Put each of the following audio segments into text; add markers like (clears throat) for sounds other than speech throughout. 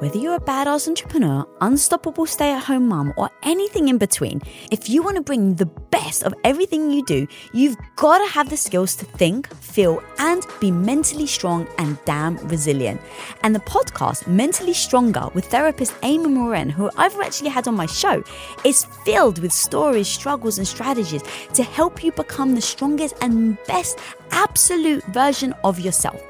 Whether you're a badass entrepreneur, unstoppable stay at home mom, or anything in between, if you want to bring the best of everything you do, you've got to have the skills to think, feel, and be mentally strong and damn resilient. And the podcast, Mentally Stronger, with therapist Amy Morin, who I've actually had on my show, is filled with stories, struggles, and strategies to help you become the strongest and best absolute version of yourself.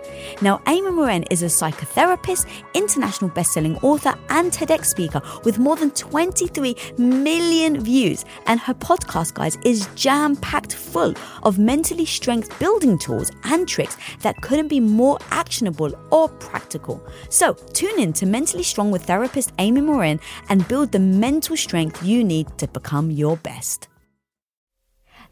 Now, Amy Morin is a psychotherapist, international best-selling author, and TEDx speaker with more than 23 million views. And her podcast, guys, is jam-packed full of mentally strength building tools and tricks that couldn't be more actionable or practical. So tune in to Mentally Strong with therapist Amy Morin and build the mental strength you need to become your best.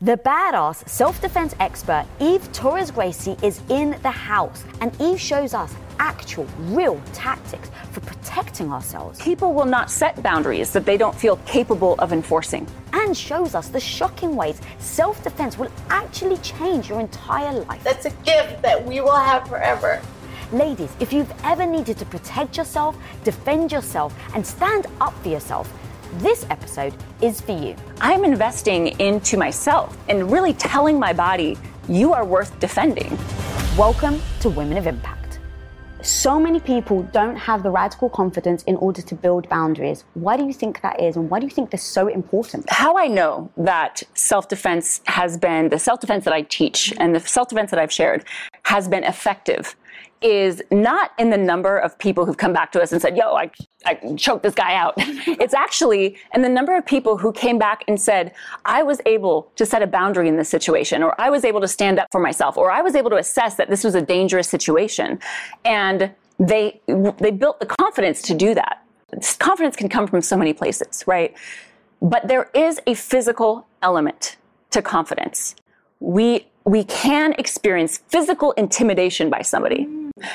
The badass self defense expert Eve Torres Gracie is in the house, and Eve shows us actual, real tactics for protecting ourselves. People will not set boundaries that they don't feel capable of enforcing. And shows us the shocking ways self defense will actually change your entire life. That's a gift that we will have forever. Ladies, if you've ever needed to protect yourself, defend yourself, and stand up for yourself, this episode is for you. I'm investing into myself and really telling my body, you are worth defending. Welcome to Women of Impact. So many people don't have the radical confidence in order to build boundaries. Why do you think that is, and why do you think they're so important? How I know that self defense has been, the self defense that I teach and the self defense that I've shared has been effective is not in the number of people who've come back to us and said, yo, I, I choked this guy out. (laughs) it's actually in the number of people who came back and said, I was able to set a boundary in this situation, or I was able to stand up for myself, or I was able to assess that this was a dangerous situation. And they, they built the confidence to do that. Confidence can come from so many places, right? But there is a physical element to confidence. We, we can experience physical intimidation by somebody.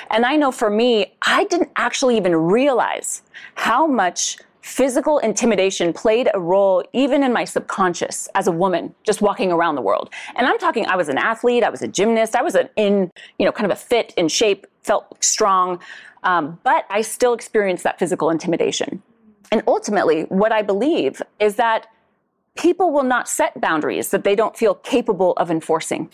And I know for me, I didn't actually even realize how much physical intimidation played a role even in my subconscious as a woman just walking around the world. And I'm talking I was an athlete, I was a gymnast, I was an in, you know, kind of a fit in shape, felt strong, um, but I still experienced that physical intimidation. And ultimately, what I believe is that people will not set boundaries that they don't feel capable of enforcing.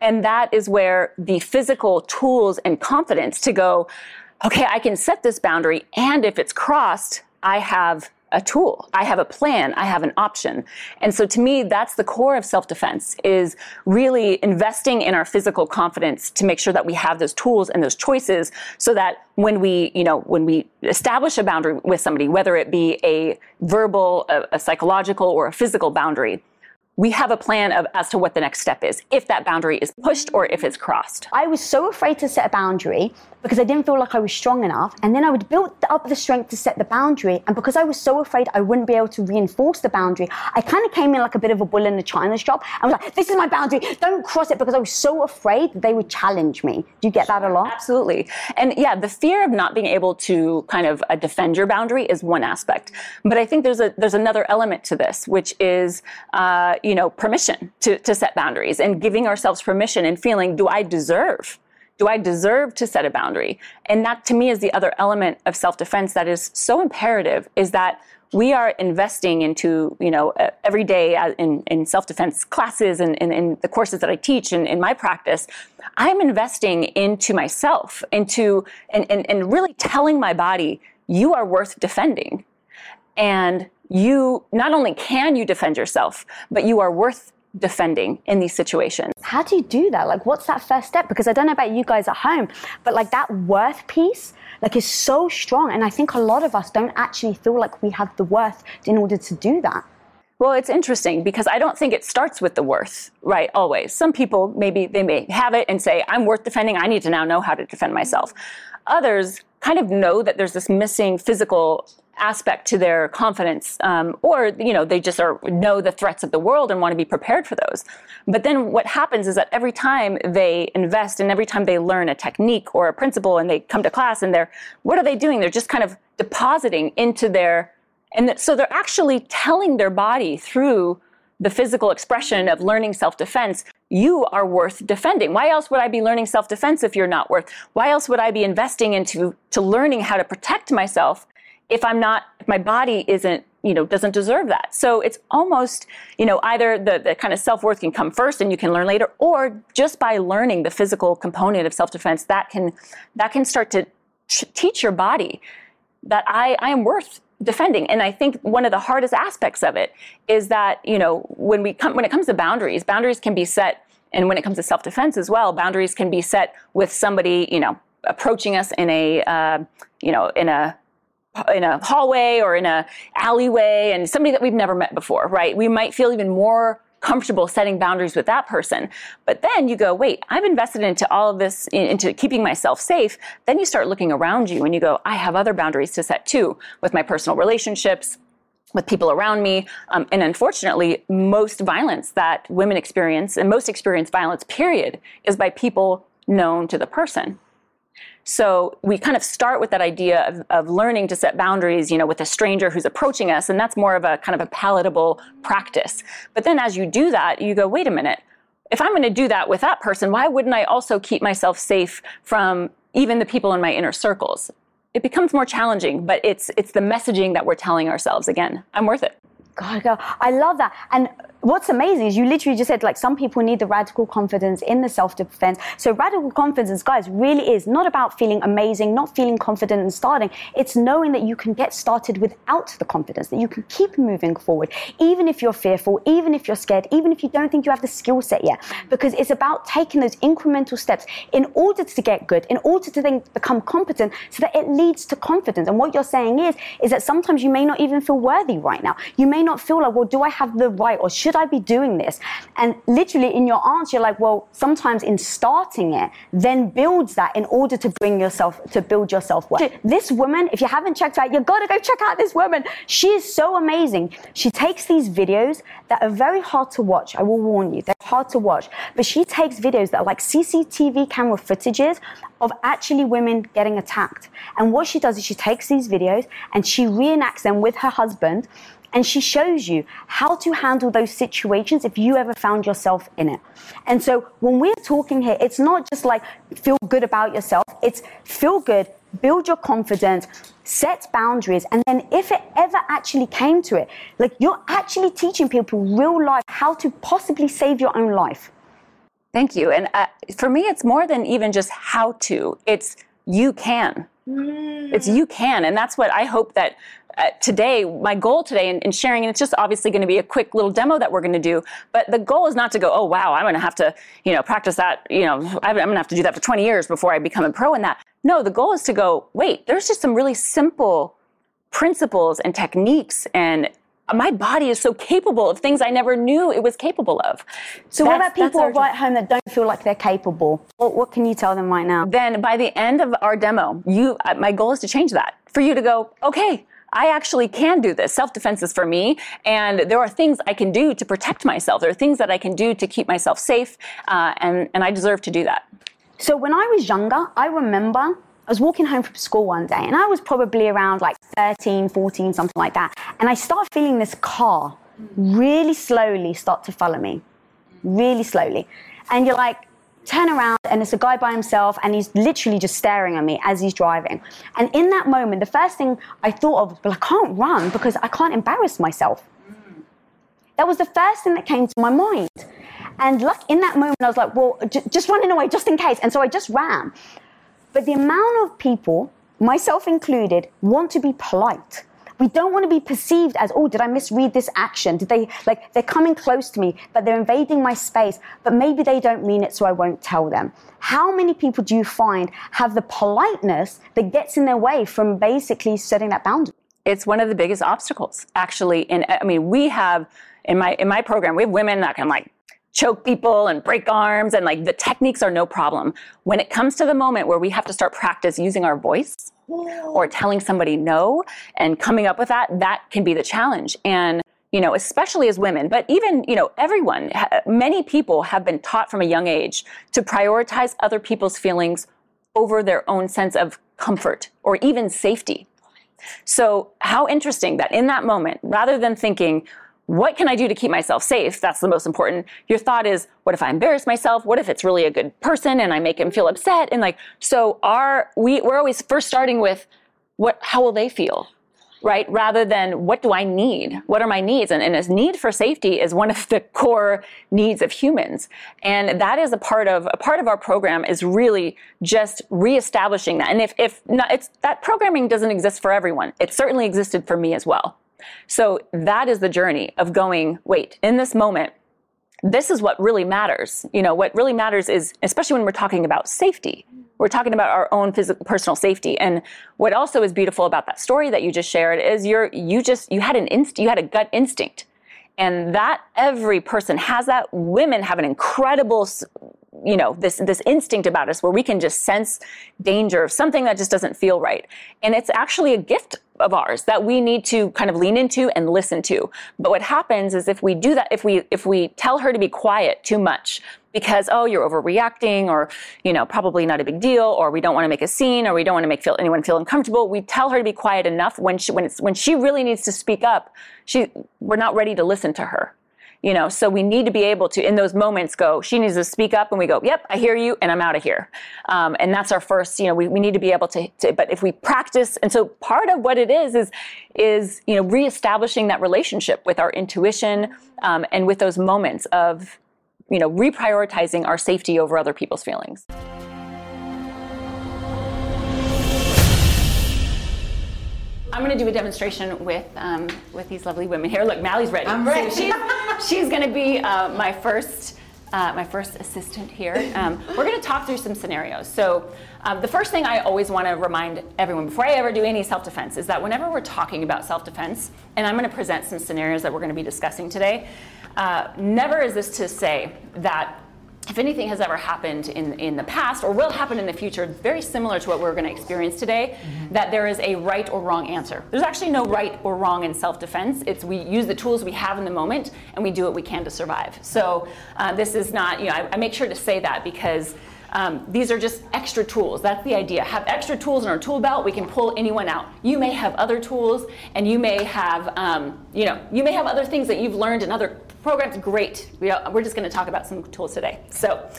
And that is where the physical tools and confidence to go, okay, I can set this boundary. And if it's crossed, I have a tool. I have a plan. I have an option. And so to me, that's the core of self-defense is really investing in our physical confidence to make sure that we have those tools and those choices so that when we, you know, when we establish a boundary with somebody, whether it be a verbal, a, a psychological, or a physical boundary, we have a plan of as to what the next step is if that boundary is pushed or if it's crossed. I was so afraid to set a boundary because I didn't feel like I was strong enough. And then I would build up the strength to set the boundary. And because I was so afraid I wouldn't be able to reinforce the boundary, I kind of came in like a bit of a bull in a china shop. I was like, this is my boundary. Don't cross it because I was so afraid that they would challenge me. Do you get that a lot? Absolutely. And yeah, the fear of not being able to kind of uh, defend your boundary is one aspect. But I think there's a there's another element to this, which is uh, you know permission to to set boundaries and giving ourselves permission and feeling, do I deserve do I deserve to set a boundary? And that to me is the other element of self-defense that is so imperative is that we are investing into, you know, every day uh, in, in self-defense classes and in the courses that I teach and in my practice, I'm investing into myself, into, and, and, and really telling my body, you are worth defending. And you, not only can you defend yourself, but you are worth defending in these situations. How do you do that? Like, what's that first step? Because I don't know about you guys at home, but like that worth piece, like, is so strong. And I think a lot of us don't actually feel like we have the worth in order to do that. Well, it's interesting because I don't think it starts with the worth, right? Always. Some people maybe they may have it and say, I'm worth defending. I need to now know how to defend myself. Others kind of know that there's this missing physical aspect to their confidence, um, or you know they just are know the threats of the world and want to be prepared for those. But then what happens is that every time they invest and every time they learn a technique or a principle and they come to class and they're what are they doing? They're just kind of depositing into their and so they're actually telling their body through the physical expression of learning self-defense, you are worth defending. Why else would I be learning self-defense if you're not worth? Why else would I be investing into to learning how to protect myself if I'm not if my body isn't you know doesn't deserve that so it's almost you know either the, the kind of self-worth can come first and you can learn later or just by learning the physical component of self-defense that can that can start to teach your body that I, I am worth defending. And I think one of the hardest aspects of it is that, you know, when we come, when it comes to boundaries, boundaries can be set, and when it comes to self-defense as well, boundaries can be set with somebody, you know, approaching us in a, uh, you know, in a in a hallway or in a alleyway and somebody that we've never met before, right? We might feel even more comfortable setting boundaries with that person. But then you go, wait, I've invested into all of this, into keeping myself safe. Then you start looking around you and you go, I have other boundaries to set too with my personal relationships, with people around me. Um, and unfortunately, most violence that women experience and most experience violence, period, is by people known to the person. So we kind of start with that idea of, of learning to set boundaries, you know, with a stranger who's approaching us, and that's more of a kind of a palatable practice. But then as you do that, you go, wait a minute. If I'm going to do that with that person, why wouldn't I also keep myself safe from even the people in my inner circles? It becomes more challenging, but it's it's the messaging that we're telling ourselves again. I'm worth it. God, God, I love that. And what's amazing is you literally just said like some people need the radical confidence in the self-defense. So radical confidence guys really is not about feeling amazing not feeling confident and starting. It's knowing that you can get started without the confidence that you can keep moving forward even if you're fearful even if you're scared even if you don't think you have the skill set yet. Because it's about taking those incremental steps in order to get good in order to then become competent so that it leads to confidence. And what you're saying is is that sometimes you may not even feel worthy right now. You may not feel like well do i have the right or should should I be doing this? And literally in your answer, you're like, well, sometimes in starting it, then builds that in order to bring yourself, to build yourself worth. This woman, if you haven't checked out, you've gotta go check out this woman. She is so amazing. She takes these videos that are very hard to watch. I will warn you, they're hard to watch. But she takes videos that are like CCTV camera footages of actually women getting attacked. And what she does is she takes these videos and she reenacts them with her husband and she shows you how to handle those situations if you ever found yourself in it. And so when we're talking here, it's not just like feel good about yourself, it's feel good, build your confidence, set boundaries, and then if it ever actually came to it, like you're actually teaching people real life how to possibly save your own life. Thank you. And uh, for me, it's more than even just how to, it's you can. Mm. It's you can. And that's what I hope that today, my goal today in, in, sharing, and it's just obviously going to be a quick little demo that we're going to do, but the goal is not to go, oh, wow, I'm going to have to, you know, practice that, you know, I'm going to have to do that for 20 years before I become a pro in that. No, the goal is to go, wait, there's just some really simple principles and techniques and my body is so capable of things I never knew it was capable of. So, that's, what about people right home that don't feel like they're capable? What, what, can you tell them right now? Then, by the end of our demo, you, uh, my goal is to change that for you to go, okay, I actually can do this. Self defense is for me. And there are things I can do to protect myself. There are things that I can do to keep myself safe. Uh, and, and I deserve to do that. So when I was younger, I remember I was walking home from school one day and I was probably around like 13, 14, something like that. And I start feeling this car really slowly start to follow me. Really slowly. And you're like, turn around and it's a guy by himself and he's literally just staring at me as he's driving. And in that moment, the first thing I thought of was, well, I can't run because I can't embarrass myself. That was the first thing that came to my mind. And like in that moment, I was like, well, j- just running away just in case. And so I just ran. But the amount of people, myself included, want to be polite we don't want to be perceived as, oh, did I misread this action? Did they, like, they're coming close to me, but they're invading my space, but maybe they don't mean it, so I won't tell them. How many people do you find have the politeness that gets in their way from basically setting that boundary? It's one of the biggest obstacles, actually. And I mean, we have, in my, in my program, we have women that can like choke people and break arms and like the techniques are no problem. When it comes to the moment where we have to start practice using our voice or telling somebody no and coming up with that, that can be the challenge. And you know, especially as women, but even, you know, everyone, many people have been taught from a young age to prioritize other people's feelings over their own sense of comfort or even safety. So how interesting that in that moment, rather than thinking, what can I do to keep myself safe? That's the most important. Your thought is, what if I embarrass myself? What if it's really a good person and I make him feel upset? And like, so our, we, we're always first starting with what, how will they feel? Right? Rather than what do I need? What are my needs? And, and a need for safety is one of the core needs of humans. And that is a part of, a part of our program is really just reestablishing that. And if, if not, it's, that programming doesn't exist for everyone. It certainly existed for me as well. So that is the journey of going, wait, in this moment, this is what really matters. You know, what really matters is, especially when we're talking about safety, we're talking about our own physical, personal safety. And what also is beautiful about that story that you just shared is you're, you just, you had an inst, you had a gut instinct. And that every person has that. Women have an incredible you know this this instinct about us where we can just sense danger of something that just doesn't feel right. And it's actually a gift of ours that we need to kind of lean into and listen to. But what happens is if we do that if we if we tell her to be quiet too much because oh you're overreacting or you know probably not a big deal or we don't want to make a scene or we don't want to make feel anyone feel uncomfortable we tell her to be quiet enough when she when it's when she really needs to speak up she we're not ready to listen to her you know so we need to be able to in those moments go she needs to speak up and we go yep i hear you and i'm out of here. Um, and that's our first you know we, we need to be able to, to, but if we practice and so part of what it is is is you know reestablishing that relationship with our intuition um, and with those moments of you know reprioritizing our safety over other people's feelings I'm going to do a demonstration with um, with these lovely women here. Look, Mally's ready. I'm ready. So she's, (laughs) she's going to be uh, my first uh, my first assistant here. Um, we're going to talk through some scenarios. So um, the first thing I always want to remind everyone before I ever do any self-defense is that whenever we're talking about self-defense, and I'm going to present some scenarios that we're going to be discussing today, uh, never is this to say that if anything has ever happened in, in the past or will happen in the future, very similar to what we're going to experience today, mm-hmm. that there is a right or wrong answer. There's actually no right or wrong in self-defense. It's we use the tools we have in the moment and we do what we can to survive. So uh, this is not, you know, I, I make sure to say that because um, these are just extra tools. That's the idea. Have extra tools in our tool belt. We can pull anyone out. You may have other tools, and you may have, um, you know, you may have other things that you've learned in other programs. Great. We are, we're just going to talk about some tools today. So,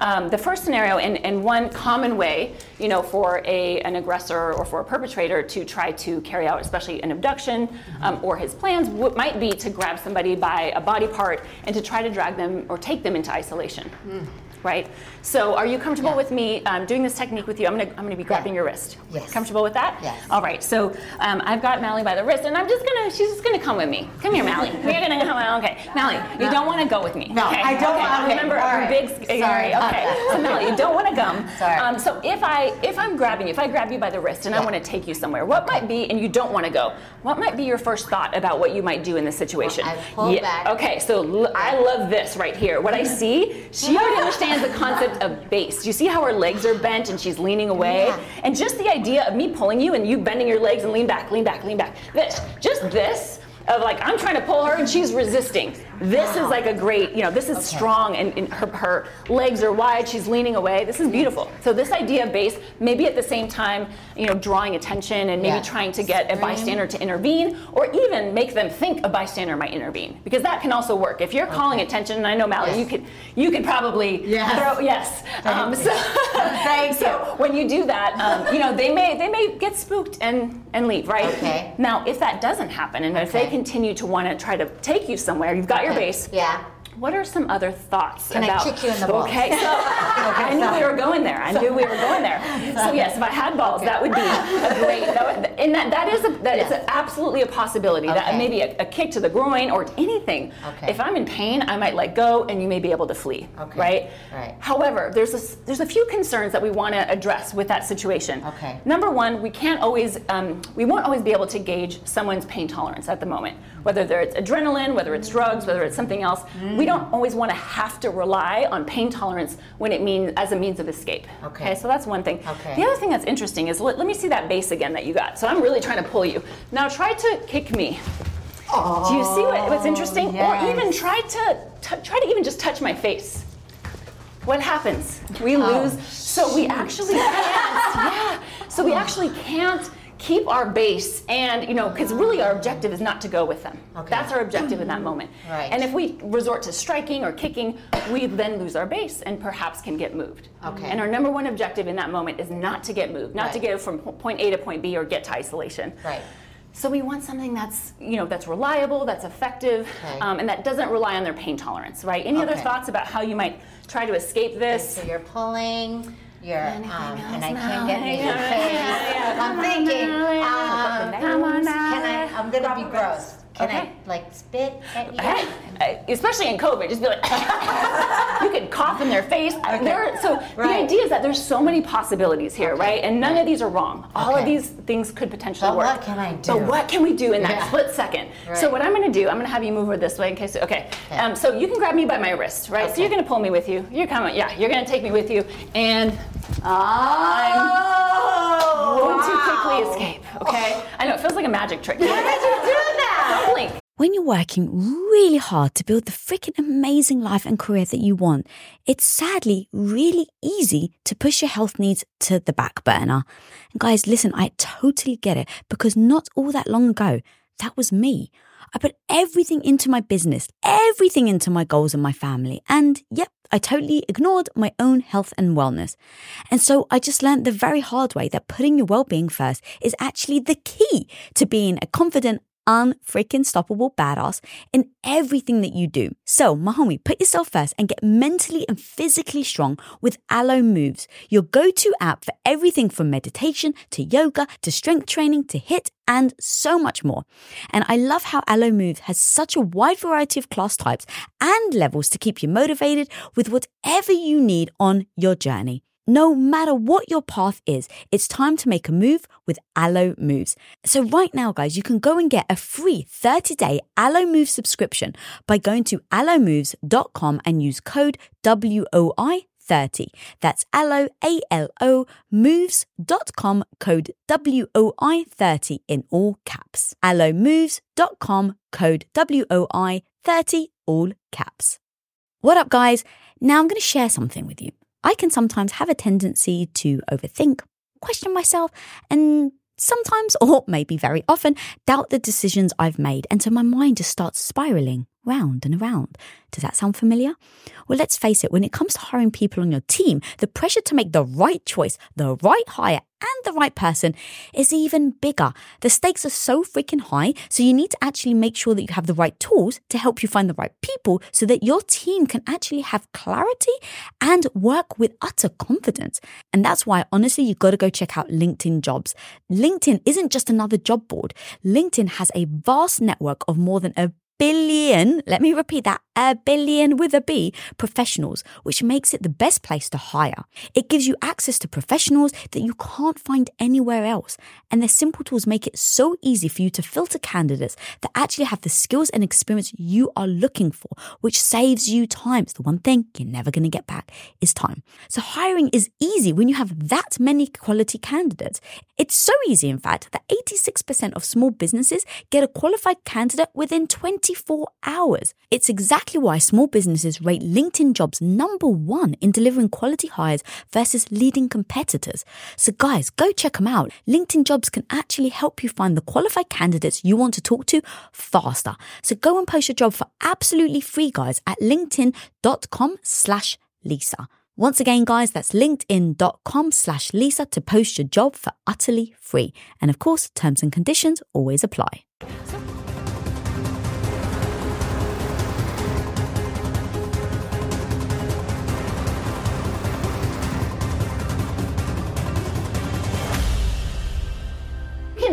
um, the first scenario, and, and one common way, you know, for a an aggressor or for a perpetrator to try to carry out, especially an abduction um, or his plans, w- might be to grab somebody by a body part and to try to drag them or take them into isolation. Mm right? So are you comfortable yeah. with me um, doing this technique with you? I'm gonna, I'm gonna be grabbing yeah. your wrist. Yes. Comfortable with that? Yes. All right, so um, I've got Mally by the wrist and I'm just gonna, she's just gonna come with me. Come here, Mally. (laughs) You're gonna come, okay. Mally, you no. don't wanna go with me. No, okay. I don't okay. want to. Remember, right. big, Sorry. okay. so Mally, you don't wanna come. Sorry. Um, so if I, if I'm grabbing you, if I grab you by the wrist and yeah. I wanna take you somewhere, what okay. might be, and you don't wanna go, what might be your first thought about what you might do in this situation? Well, I pull back. Okay, so l- I love this right here. What I (laughs) see, she already understands the concept of base. You see how her legs are bent and she's leaning away? Yeah. And just the idea of me pulling you and you bending your legs and lean back, lean back, lean back. This, just this of like I'm trying to pull her and she's resisting. This wow. is like a great, you know, this is okay. strong and, and, her, her legs are wide, she's leaning away. This is beautiful. So this idea of base, maybe at the same time, you know, drawing attention and maybe trying to get a bystander to intervene or even make them think a bystander might intervene. Because that can also work. If you're okay. calling attention, and I know Mally, yes. you could you could probably yes. throw yes. Um, so, (laughs) so when you do that, um, you know, they may they may get spooked and and leave, right? Okay. Now if that doesn't happen and okay. if they continue to want to try to take you somewhere, you've got your base. Yeah. What are some other thoughts Can about? I kick you in the balls? Okay, so (laughs) I knew we were going there. I knew we were going there. So yes, if I had balls, that would be a great. That would, and that, that is a, that yes. is a, absolutely a possibility. Okay. That maybe a, a, kick to the groin or anything. Okay. If I'm in pain, I might let go, and you may be able to flee. Okay. Right. Right. However, there's a there's a few concerns that we want to address with that situation. Okay. Number one, we can't always um, we won't always be able to gauge someone's pain tolerance at the moment. Whether it's adrenaline, whether it's drugs, whether it's something else, mm. we don't always want to have to rely on pain tolerance when it means as a means of escape. Okay. okay so that's one thing. Okay. The other thing that's interesting is let, let, me see that base again that you got. So I'm really trying to pull you. Now try to kick me. Oh, Do you see what, what's interesting? Yes. Or even try to t- try to even just touch my face. What happens? We oh, lose. So we actually can't. (laughs) yeah. So we actually can't keep our base and you know because really our objective is not to go with them Okay. that's our objective in that (clears throat) moment Right. and if we resort to striking or kicking we then lose our base and perhaps can get moved Okay. and our number one objective in that moment is not to get moved not to Right. get from point a to point b or get to isolation Right. so we want something that's you know that's reliable that's effective Okay. um, and that doesn't rely on their pain tolerance right any other thoughts about how you might try to escape this So you're pulling, you're, um, and I can't get your Yeah, face. yeah, yeah. I'm thinking, um, Come on now. can I, I'm gonna be gross. Can Okay. I like spit at you? Especially in COVID, just be like, (laughs) you could cough in their face. There, so the idea is that there's so many possibilities here, right? And none of these are wrong. All of these things could potentially But work. what can I do? But what can we do in that Yeah. split second? So what I'm going to do, I'm going to have you move her this way in case. Okay. Okay. Um, so you can grab me by my wrist, right? So you're going to pull me with you. You're coming. Yeah. You're going to take me with you, and Oh! going to wow. quickly escape. Okay. I know it feels like a magic trick. How did you do that? When you're working really hard to build the freaking amazing life and career that you want, it's sadly really easy to push your health needs to the back burner. And guys, listen, I totally get it because not all that long ago, that was me. I put everything into my business, everything into my goals and my family. And yep, I totally ignored my own health and wellness. And so I just learned the very hard way that putting your well-being first is actually the key to being a confident, unfreaking stoppable badass in everything that you do. So, my homie, put yourself first and get mentally and physically strong with Alo Moves, your go-to app for everything from meditation to yoga to strength training to HIIT and so much more. And I love how Alo Moves has such a wide variety of class types and levels to keep you motivated with whatever you need on your journey. No matter what your path is, it's time to make a move with Alo Moves. So right now, guys, you can go and get a free 30-day Alo Moves subscription by going to alomoves.com and use code WOI 30. That's alo, A-L-O, moves.com, code WOI 30 in all caps. alomoves.com, code WOI 30, all caps. What up, guys? Now I'm going to share something with you. I can sometimes have a tendency to overthink, question myself, and sometimes, (laughs) or maybe very often, doubt the decisions I've made. And so my mind just starts spiraling round and around. Does that sound familiar? Well, let's face it, when it comes to hiring people on your team, the pressure to make the right choice, the right hire, and the right person is even bigger. The stakes are so freaking high, so you need to actually make sure that you have the right tools to help you find the right people so that your team can actually have clarity and work with utter confidence. And that's why, honestly, you've got to go check out LinkedIn jobs. LinkedIn isn't just another job board. LinkedIn has a vast network of more than a billion, let me repeat that, a billion with a B professionals, which makes it the best place to hire. It gives you access to professionals that you can't find anywhere else. And their simple tools make it so easy for you to filter candidates that actually have the skills and experience you are looking for, which saves you time. It's the one thing you're never going to get back is time. So hiring is easy when you have that many quality candidates. It's so easy, in fact, that 86% of small businesses get a qualified candidate within 24 hours. It's exactly why small businesses rate LinkedIn jobs number one in delivering quality hires versus leading competitors. So, guys, go check them out. LinkedIn jobs can actually help you find the qualified candidates you want to talk to faster. So, go and post your job for absolutely free, guys, at linkedin.com slash Lisa. Once again, guys, that's linkedin.com slash Lisa to post your job for utterly free. And of course, terms and conditions always apply.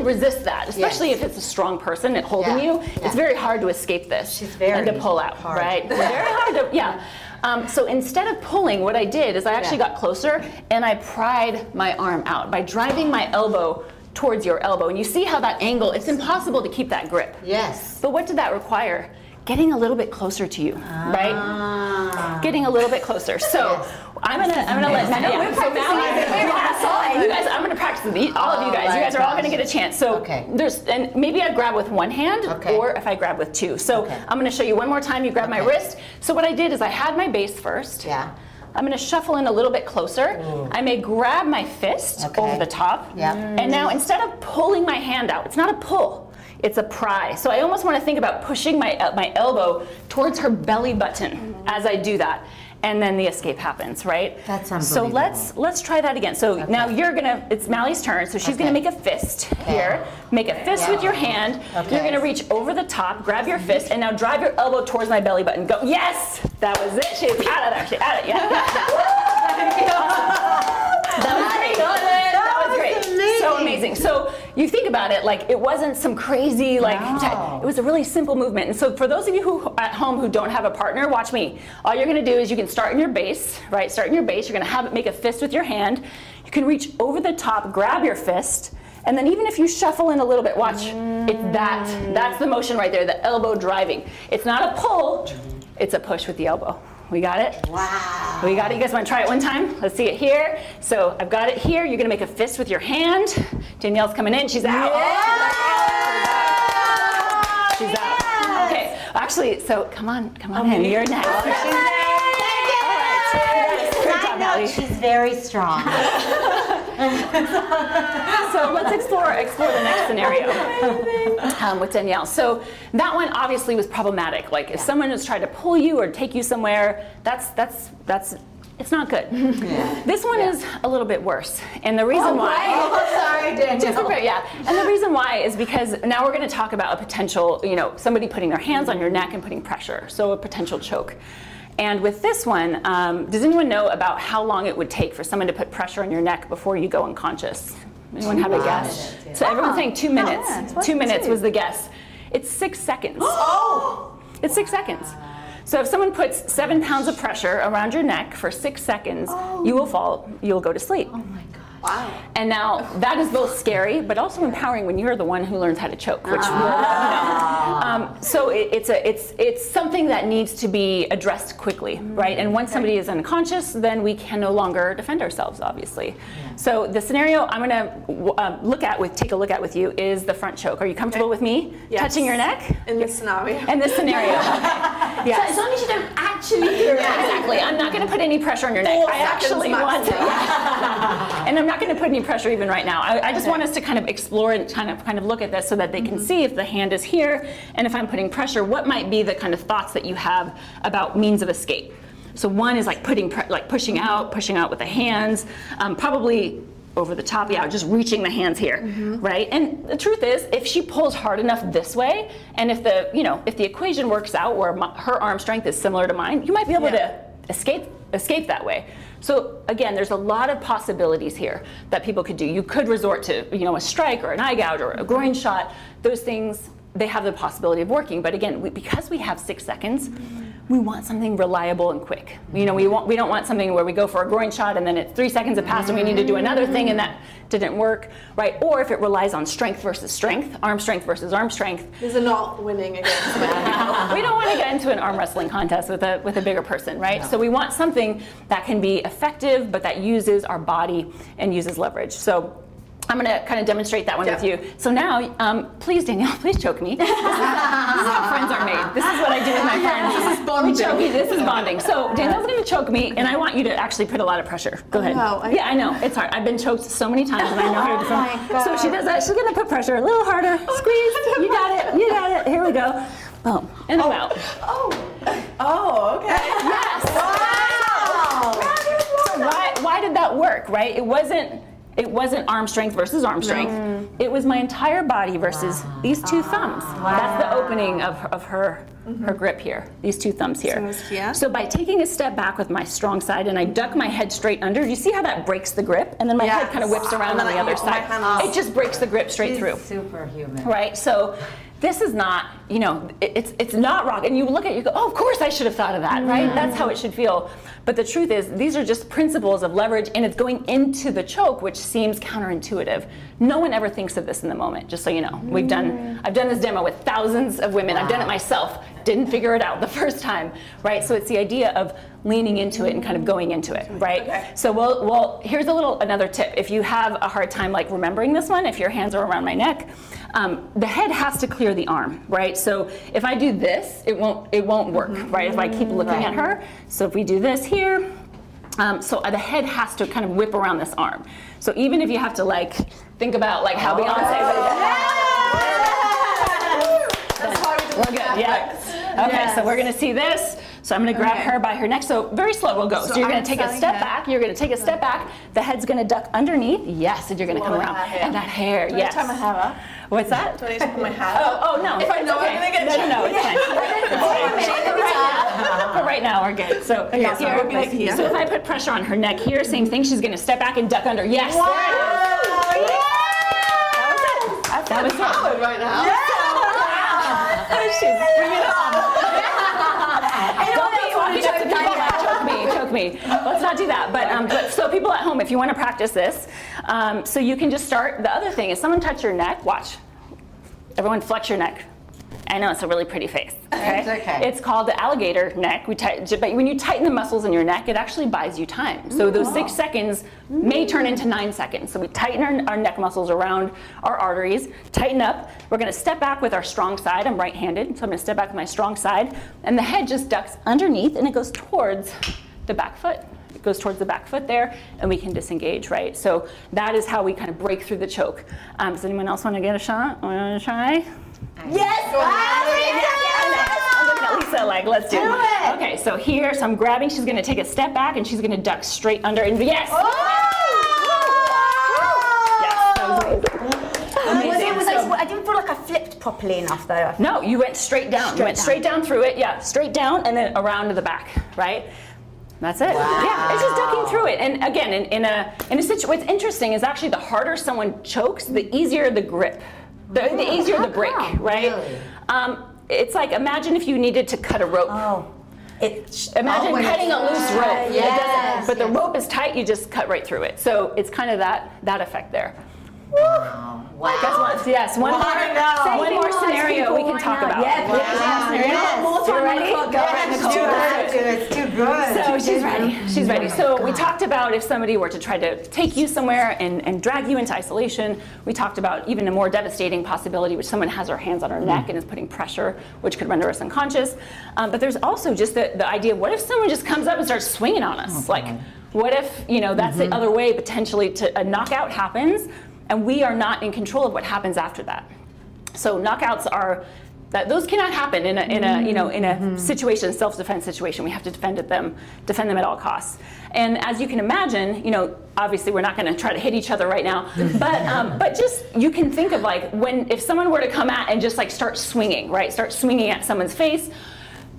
Resist that, especially Yes. if it's a strong person and holding Yeah, you. yeah. It's very hard to escape this She's very and to pull out, hard. right? (laughs) very hard to, yeah. Um, so instead of pulling, what I did is I actually got closer and I pried my arm out by driving my elbow towards your elbow. And you see how that angle, it's impossible to keep that grip. Yes. But what did that require? Getting a little bit closer to you, right? Getting a little bit closer. So I'm gonna I'm gonna let amazing. yeah, We're so now practicing. you guys I'm gonna practice the, all of you Oh guys. You guys are all gonna get a chance. So Okay. there's and maybe I grab with one hand Okay. or if I grab with two. So Okay. I'm gonna show you one more time. You grab my wrist. So what I did is I had my base first. Yeah. I'm gonna shuffle in a little bit closer. I may grab my fist Okay. over the top. Yeah. And now instead of pulling my hand out, it's not a pull, it's a pry. So I almost wanna think about pushing my, uh, my elbow towards her belly button as I do that. And then the escape happens, right? That's So let's let's try that again. So now you're gonna it's Mally's turn. So she's gonna make a fist here. Make a fist with your hand. Okay. You're gonna reach over the top, grab your fist, and now drive your elbow towards my belly button. Go. Yes! That was it. She's out of there. She's out of it. Yeah. (laughs) (laughs) That was great. That was great. So amazing. So you think about it, like it wasn't some crazy, like No. it was a really simple movement. And so for those of you who at home who don't have a partner, watch me. All you're gonna do is you can start in your base, right? Start in your base. You're gonna have it make a fist with your hand. You can reach over the top, grab your fist. And then even if you shuffle in a little bit, watch, it's mm. that, that's the motion right there, the elbow driving. It's not a pull, it's a push with the elbow. We got it? Wow. We got it. You guys want to try it one time? Let's see it here. So I've got it here. You're going to make a fist with your hand. Danielle's coming in. She's out. Oh, she's out. Okay. Actually, so come on, come on in. You're next. All right. Great job, Side Mallory. note, she's very strong. (laughs) So let's explore explore the next scenario (laughs) um, with Danielle. So that one obviously was problematic. Like if someone has tried to pull you or take you somewhere, that's that's that's it's not good. This one is a little bit worse, and the reason why. Oh, sorry, Just Danielle. yeah. And the reason why is because now we're going to talk about a potential, you know, somebody putting their hands on your neck and putting pressure, so a potential choke. And with this one, um, does anyone know about how long it would take for someone to put pressure on your neck before you go unconscious? Anyone have a guess? So everyone's saying two minutes. two minutes was the guess. It's six seconds. Oh! (gasps) (gasps) It's six seconds. So if someone puts seven pounds of pressure around your neck for six seconds, you will fall, you'll go to sleep. Oh Wow. And now that is both scary, but also empowering when you're the one who learns how to choke, which we're, you know. Um, so it, it's a it's it's something that needs to be addressed quickly, right? And once somebody is unconscious, then we can no longer defend ourselves, obviously. So the scenario I'm going to uh, look at with take a look at with you is the front choke. Are you comfortable with me Yes. touching your neck? In this scenario. (laughs) In this scenario, (laughs) yes. as long as you don't actually do it. Exactly. I'm not going to put any pressure on your neck. Four I actually seconds want to. (laughs) and I'm not going to put any pressure even right now. I, I just want us to kind of explore and kind of kind of look at this so that they can see if the hand is here and if I'm putting pressure, what might be the kind of thoughts that you have about means of escape. So one is like putting like pushing out, pushing out with the hands, um, probably over the top, yeah, just reaching the hands here, mm-hmm. right? And the truth is, if she pulls hard enough this way, and if the you know if the equation works out where my, her arm strength is similar to mine, you might be able to escape escape that way. So again, there's a lot of possibilities here that people could do. You could resort to you know a strike or an eye gouge or a mm-hmm. groin shot. Those things they have the possibility of working. But again, we, because we have six seconds, mm-hmm. We want something reliable and quick. You know, we want we don't want something where we go for a groin shot and then it's three seconds have passed and we need to do another thing and that didn't work, right? Or if it relies on strength versus strength, arm strength versus arm strength, These are not winning against (laughs) we don't want to get into an arm wrestling contest with a with a bigger person, right? So we want something that can be effective, but that uses our body and uses leverage. So. I'm going to kind of demonstrate that one with you. So now, um, please, Danielle, (laughs) please choke me. This is, how friends are made. This is what I do with my (laughs) friends. This is bonding. We choke you. This is bonding. So Danielle's going to choke me, and I want you to actually put a lot of pressure. Go ahead. no, I- yeah, I know it's hard. I've been choked so many times, and I know how to (laughs) defend. God. So she does that. She's going to put pressure a little harder. Squeeze. You got it. You got it. Here we go. Boom. And I'm out. Oh. Oh, okay. Yes. So why, why did that work, right? It wasn't it wasn't arm strength versus arm strength. Mm. It was my entire body versus these two thumbs. That's the opening of, of her mm-hmm. her grip here. These two thumbs here. So it's here? So by taking a step back with my strong side and I duck my head straight under, you see how that breaks the grip? And then my head kind of whips around And on the I other side. It just breaks the grip straight through Superhuman. right? So this is not, you know, it's it's not rock. And you look at it, you go, oh, of course I should have thought of that, right? That's how it should feel. But the truth is, these are just principles of leverage, and it's going into the choke, which seems counterintuitive. No one ever thinks of this in the moment. Just so you know, we've done, mm. I've done this demo with thousands of women. I've done it myself. Didn't figure it out the (laughs) first time, right? So it's the idea of leaning into it and kind of going into it, right? Okay. So well, well, here's a little another tip. If you have a hard time like remembering this one, if your hands are around my neck, um, the head has to clear the arm, right? So if I do this, it won't it won't work, right? If I keep looking at her. So if we do this here, Um, so the head has to kind of whip around this arm. So even if you have to like think about like how Beyonce That's why we did we're good. Yeah. Okay, so we're gonna see this. So I'm gonna grab Okay. her by her neck. So very slow we'll go. So, So you're gonna I'm take a step here. back. You're gonna take a step back. The head's gonna duck underneath. Yes, and you're gonna come around. that hair. And that hair, Do I yes. tie my hair up? What's that? Do I need to put my hat Oh, up? oh, oh no. If I know I'm gonna get no, no, no, it's (laughs) fine. Minute, right now, right now, we're good. So Okay, so here, I'll like here. so if I put pressure on her neck here, same thing. She's gonna step back and duck under. Yes. there it is. That was it. Howard right now. (laughs) She's bringing it on. Don't be walking up to people like, choke me, choke me. Let's not do that. But, um, but so people at home, if you want to practice this, um, so you can just start. The other thing is, someone touch your neck. Watch. Everyone flex your neck. I know it's a really pretty face. Okay? It's okay. It's called the alligator neck. We tight, but when you tighten the muscles in your neck, it actually buys you time. So those six seconds may turn into nine seconds. So we tighten our, our neck muscles around our arteries, tighten up. We're going to step back with our strong side. I'm right-handed, so I'm going to step back with my strong side, and the head just ducks underneath, and it goes towards the back foot. It goes towards the back foot there, and we can disengage, right? So that is how we kind of break through the choke. Um, does anyone else want to get a shot? Want to try? Yes! I'm looking at Lisa like, let's do, Do it. Okay, so here, so I'm grabbing. She's gonna take a step back and she's gonna duck straight under. And yes! Oh! Amazing. It, was I, didn't feel like I flipped properly enough though. no, you went straight down. you went down. straight down through it. Yeah, straight down and then around to the back, right? That's it. Yeah, it's just ducking through it. And again, in, in a in a situation, what's interesting is actually the harder someone chokes, the easier the grip, the, the easier the break, right? Really? Um, it's like imagine if you needed to cut a rope. Oh, it. Imagine Oh, cutting a loose rope. Yes, but the rope is tight, you just cut right through it. So it's kind of that that effect there. Um, wow. Guys want- yes, one more, now. one more scenario we can talk about. Yeah, One Wow. scenario. Yes. More time You on the ready? clock, go Yes, right, let's Nicole. do You it. have to. It's too good. So she's ready. She's ready. So we talked about if somebody were to try to take you somewhere and, and drag you into isolation. We talked about even a more devastating possibility, which someone has their hands on our neck mm. and is putting pressure, which could render us unconscious. Um, but there's also just the, the idea: what if someone just comes up and starts swinging on us? Oh, like, what if you know that's the mm-hmm. other way potentially to a knockout happens, and we are not in control of what happens after that. So knockouts are that those cannot happen in a, in a you know in a situation self-defense situation. We have to defend them defend them at all costs. And as you can imagine, you know obviously we're not going to try to hit each other right now, (laughs) but um, but just you can think of like when if someone were to come at and just like start swinging right, start swinging at someone's face.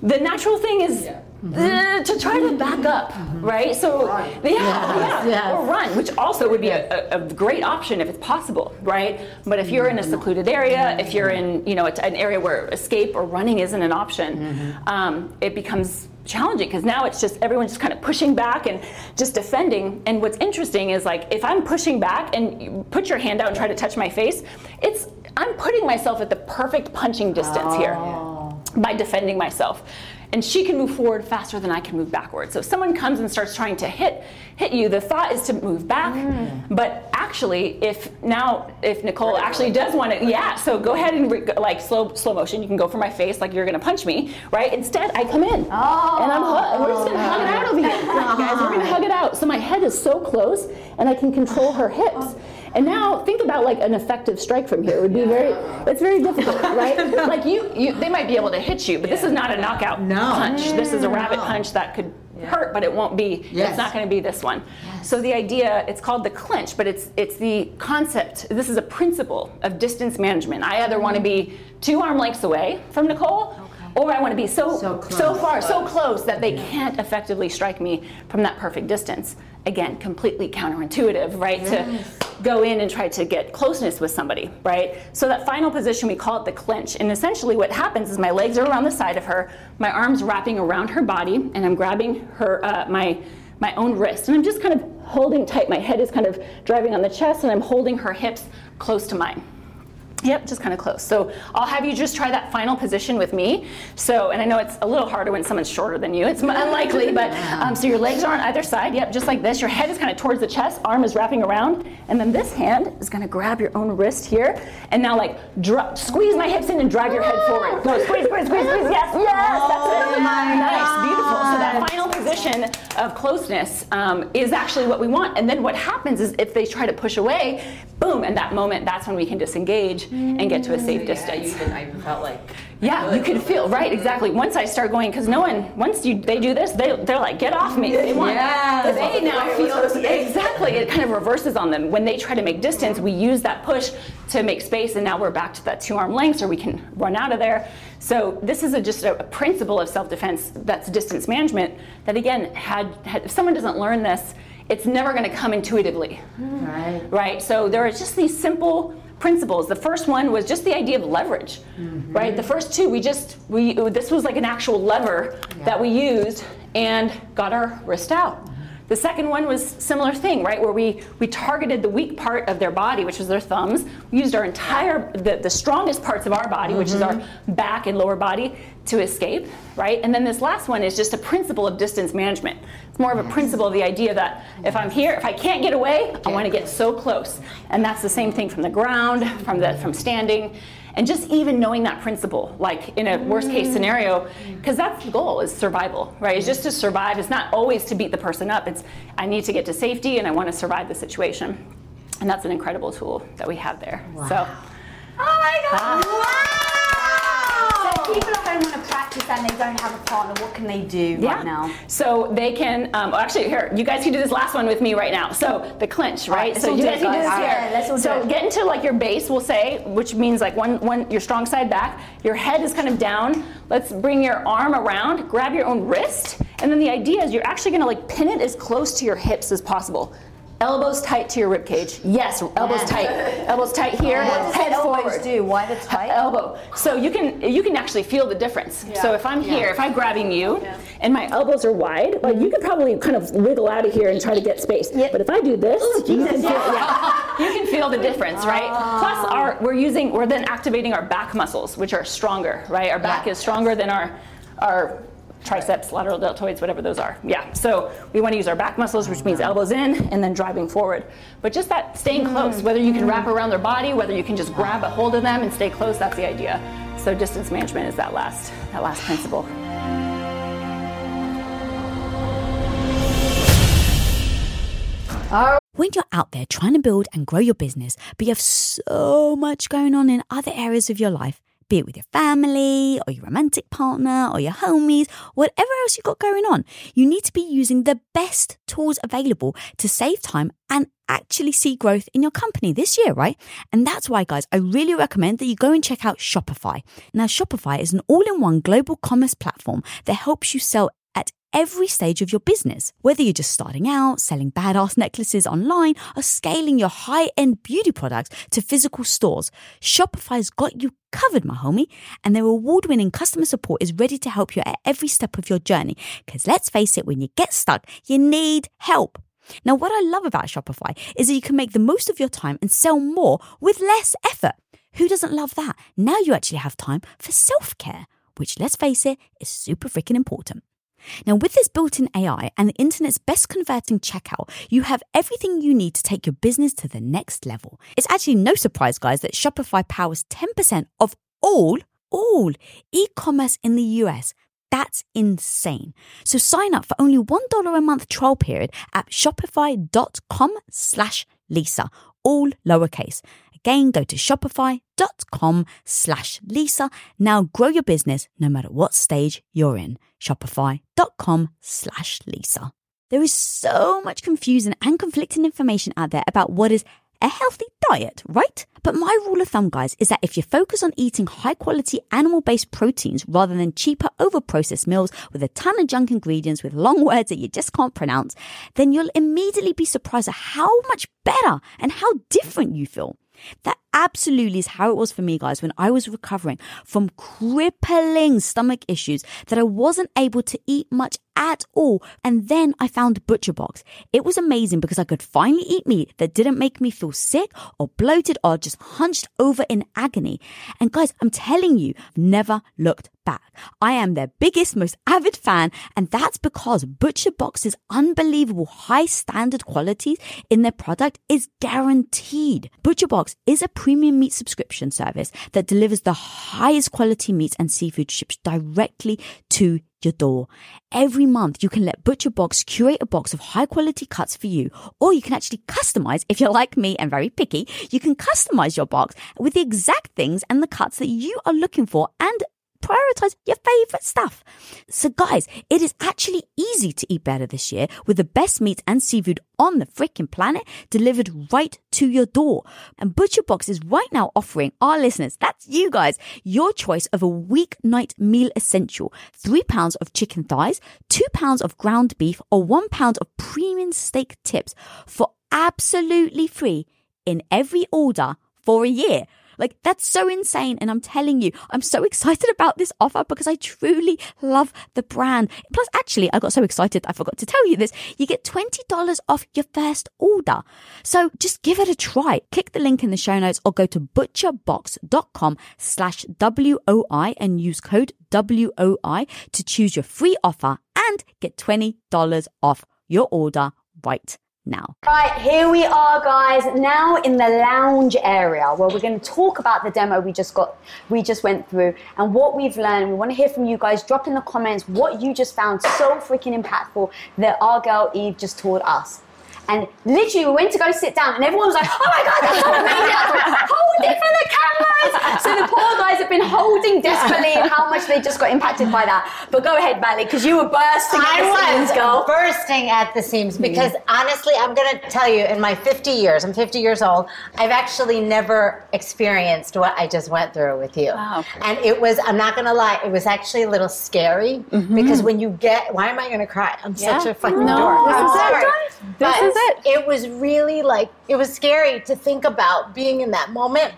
The natural thing is uh, to try to back up, right? So, yeah, yeah, yes. or run, which also would be a, a, a great option if it's possible, right? But if you're in a secluded area, if you're in, you know, an area where escape or running isn't an option, um, it becomes challenging because now it's just everyone's just kind of pushing back and just defending. And what's interesting is like if I'm pushing back and you put your hand out and try to touch my face, it's I'm putting myself at the perfect punching distance here by defending myself. And she can move forward faster than I can move backward. So if someone comes and starts trying to hit hit you, the thought is to move back. Mm. But actually, if now if Nicole actually does want to, yeah. So go ahead and re- like slow slow motion. You can go for my face like you're gonna punch me, right? Instead, I come in oh. and I'm hu- we're just gonna hug it out over here, (laughs) guys. We're gonna hug it out. So my head is so close, and I can control her hips. Uh-huh. And now think about like an effective strike from here. It would be very, it's very difficult, (laughs) right? like you, you, they might be able to hit you, but this is not a knockout No. punch. This is a rabbit punch that could hurt, but it won't be. Yes. It's not going to be this one. So the idea, it's called the clinch, but it's it's the concept. This is a principle of distance management. I either want to be two arm lengths away from Nicole. Or I want to be so So so, close. far, so close that they can't effectively strike me from that perfect distance. Again, completely counterintuitive, right? To go in and try to get closeness with somebody, right? So that final position, we call it the clinch. And essentially what happens is my legs are around the side of her, my arms wrapping around her body, and I'm grabbing her, uh, my, my own wrist. And I'm just kind of holding tight. My head is kind of driving on the chest, and I'm holding her hips close to mine. Yep, just kind of close. So I'll have you just try that final position with me. So, and I know it's a little harder when someone's shorter than you. It's unlikely, (laughs) but um, so your legs are on either side. Yep, just like this. Your head is kind of towards the chest, arm is wrapping around, and then this hand is going to grab your own wrist here, and now like dr- squeeze my hips in and drive your head forward. Go squeeze, squeeze, squeeze, squeeze. (laughs) Yes, yes, that's it. nice, beautiful. So that final position of closeness um, is actually what we want. And then what happens is if they try to push away, boom, and that moment, that's when we can disengage and get to a safe Yeah, distance. you can, I felt like. Yeah, you can feel right exactly. Once I start going, because no one, once you they do this, they they're like, get off me. They want. Yes. They now feel (laughs) exactly. It kind of reverses on them when they try to make distance. We use that push to make space, and now we're back to that two arm lengths, or we can run out of there. So this is a, just a, a principle of self defense that's distance management. That again, had, had if someone doesn't learn this, it's never going to come intuitively Right. right? So there are just these simple principles. The first one was just the idea of leverage, mm-hmm. right? The first two, we just we this was like an actual lever that we used and got our wrist out. The second one was similar thing, right? Where we we targeted the weak part of their body, which was their thumbs. We used our entire the, the strongest parts of our body, which is our mm-hmm. back and lower body, to escape, right? And then this last one is just a principle of distance management. It's more of a principle of the idea that if I'm here, if I can't get away, I want to get so close. And that's the same thing from the ground, from the from standing. And just even knowing that principle, like in a worst case scenario, mm. because that's the goal is survival, right? It's just to survive. It's not always to beat the person up. It's I need to get to safety and I want to survive the situation. And that's an incredible tool that we have there. So Oh my god! Ah. Wow! People at home want to practice and they don't have a partner. What can they do right now? So they can, um, actually, here, you guys can do this last one with me right now. So the clinch, right? so you guys it, can do this here. Yeah, let's all so get into like your base, we'll say, which means like one, one, your strong side back. Your head is kind of down. Let's bring your arm around, grab your own wrist, and then the idea is you're actually going to like pin it as close to your hips as possible. Elbows tight to your rib cage. Yes, elbows tight. Elbows tight (laughs) here. What does head forward do? Why the tight? elbow. So you can you can actually feel the difference. So if I'm here, if I'm grabbing you, and my elbows are wide, like you mm-hmm. could probably kind of wiggle out of here and try to get space. But if I do this, you can feel yeah, (laughs) you can feel the difference, right? Ah. Plus, our we're using we're then activating our back muscles, which are stronger, right? Our back is stronger than our our triceps, lateral deltoids, whatever those are. Yeah. So we want to use our back muscles, which means mm-hmm. elbows in and then driving forward. But just that staying mm-hmm. close, whether you can mm-hmm. wrap around their body, whether you can just grab a hold of them and stay close, that's the idea. So distance management is that last that last principle. When you're out there trying to build and grow your business, but you have so much going on in other areas of your life, be it with your family or your romantic partner or your homies, whatever else you've got going on, you need to be using the best tools available to save time and actually see growth in your company this year, right? And that's why, guys, I really recommend that you go and check out Shopify. Now, Shopify is an all in one global commerce platform that helps you sell every stage of your business. Whether you're just starting out, selling badass necklaces online, or scaling your high end beauty products to physical stores, Shopify's got you covered, my homie. And their award winning customer support is ready to help you at every step of your journey. Because let's face it, when you get stuck, you need help. Now, what I love about Shopify is that you can make the most of your time and sell more with less effort. Who doesn't love that? Now you actually have time for self care, which, let's face it, is super freaking important. Now, with this built in AI and the internet's best converting checkout, you have everything you need to take your business to the next level. It's actually no surprise, guys, that Shopify powers 10% of all, all e commerce in the US. That's insane. So sign up for only $1 a month trial period at shopify.com slash Lisa, all lowercase. Again, go to shopify.com slash Lisa. Now grow your business no matter what stage you're in. Shopify.com slash Lisa. There is so much confusing and conflicting information out there about what is a healthy diet, right? But my rule of thumb, guys, is that if you focus on eating high quality animal based proteins rather than cheaper over processed meals with a ton of junk ingredients with long (laughs) words that you just can't pronounce, then you'll immediately be surprised at how much better and how different you feel. That absolutely is how it was for me, guys, when I was recovering from crippling stomach issues that I wasn't able to eat much at all. And then I found Butcher Box. It was amazing because I could finally eat meat that didn't make me feel sick or bloated or just hunched over in agony. And guys, I'm telling you, I've never looked back. I am their biggest, most avid fan, and that's because Butcher Box's unbelievable high standard qualities in their product is guaranteed. Butcher Box is a premium meat subscription service that delivers the highest quality meats and seafood shipped directly to your door. Every month, you can let Butcher Box curate a box of high quality cuts for you, or you can actually customize if you're like me and very picky. You can customize your box with the exact things and the cuts that you are looking for and prioritize your favorite stuff. So guys, it is actually easy to eat better this year with the best meat and seafood on the freaking planet delivered right to your door. And Butcher Box is right now offering our listeners, that's you guys, your choice of a weeknight meal essential. Three pounds of chicken thighs, two pounds of ground beef, or one pound of premium steak tips for absolutely free in every order for a year. Like that's so insane. And I'm telling you, I'm so (laughs) excited about this offer because I truly love the brand. Plus, actually, I got so excited. I forgot to tell you this. You get $20 off your first order. So just give it a try. Click the link in the show notes or go to butcherbox.com slash WOI and use code WOI to choose your free offer and get $20 off your order right now. Right, here we are, guys. Now in the lounge area where we're going to talk about the demo we just got, we just went through, and what we've learned. We want to hear from you guys. Drop in the comments what you just found so freaking impactful that our girl Eve just taught us. And literally, we went to go sit down, and everyone was like, "Oh my god, that's so amazing! Hold it for the cameras!" So the poor guys have been holding desperately, and how much they just got impacted by that. But go ahead, Malik, because you were bursting at the I seams, was girl. bursting at the seams because honestly, I'm going to tell you, in my 50 years, I'm 50 years old, I've actually never experienced what I just went through with you. Wow. And it was, I'm not going to lie, it was actually a little scary mm-hmm. because when you get, why am I going to cry? I'm such a fucking No, dork. this I'm is it. sorry. This But is it. It was really like, it was scary to think about being in that moment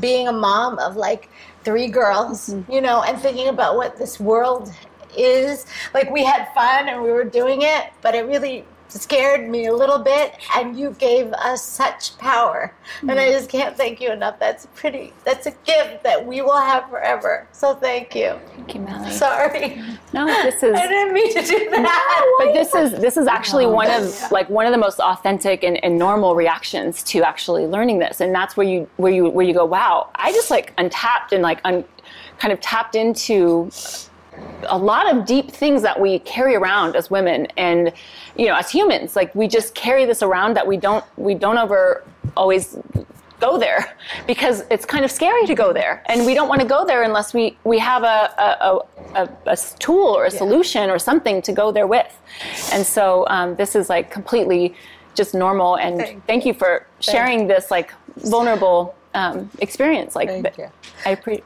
being a mom of like three girls, Mm-hmm. you know, and thinking about what this world is. Like we had fun and we were doing it, but it really scared me a little bit and you gave us such power. And Mm-hmm. i just can't thank you enough. That's pretty that's a gift that we will have forever. So thank you. Thank you, Melly. sorry. No, this is. (laughs) i didn't mean to do that but this is this is actually one of like one of the most authentic and, and normal reactions to actually learning this. And that's where you where you where you go wow i just like untapped and like un, kind of tapped into a lot of deep things that we carry around as women and you know as humans. Like we just carry this around that we don't we don't ever always go there because it's kind of scary to go there. And we don't want to go there unless we we have a a, a, a, tool or a solution or something to go there with. And so um, this is like completely just normal. And Thank thank, you for sharing this like vulnerable um, experience like Thank th- you. I appreciate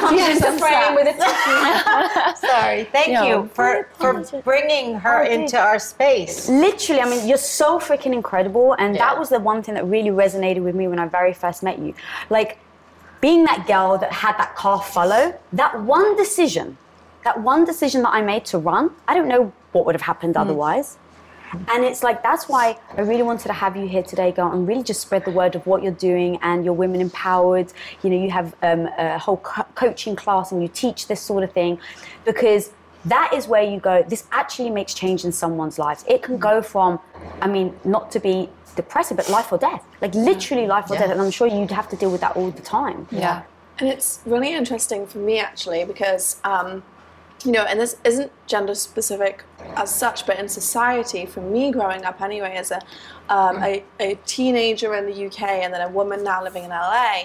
Comes into frame with a (laughs) sorry thank No. you for for bringing her into our space literally, I mean, you're so freaking incredible. And Yeah. that was the one thing that really resonated with me when I very first met you. Like, being that girl that had that car follow, that one decision, that one decision that I made to run, I don't know what would have happened otherwise. And it's like, that's why I really wanted to have you here today, girl, and really just spread the word of what you're doing and you're women empowered. You know, you have um, a whole co- coaching class and you teach this sort of thing because that is where you go, this actually makes change in someone's lives. It can go from, I mean, not to be depressive, but life or death. Like literally life or Yeah. death. And I'm sure you'd have to deal with that all the time. yeah And it's really interesting for me actually because, um, you know, and this isn't gender specific as such, but in society, for me growing up anyway, as a, um, a, a teenager in the UK and then a woman now living in LA,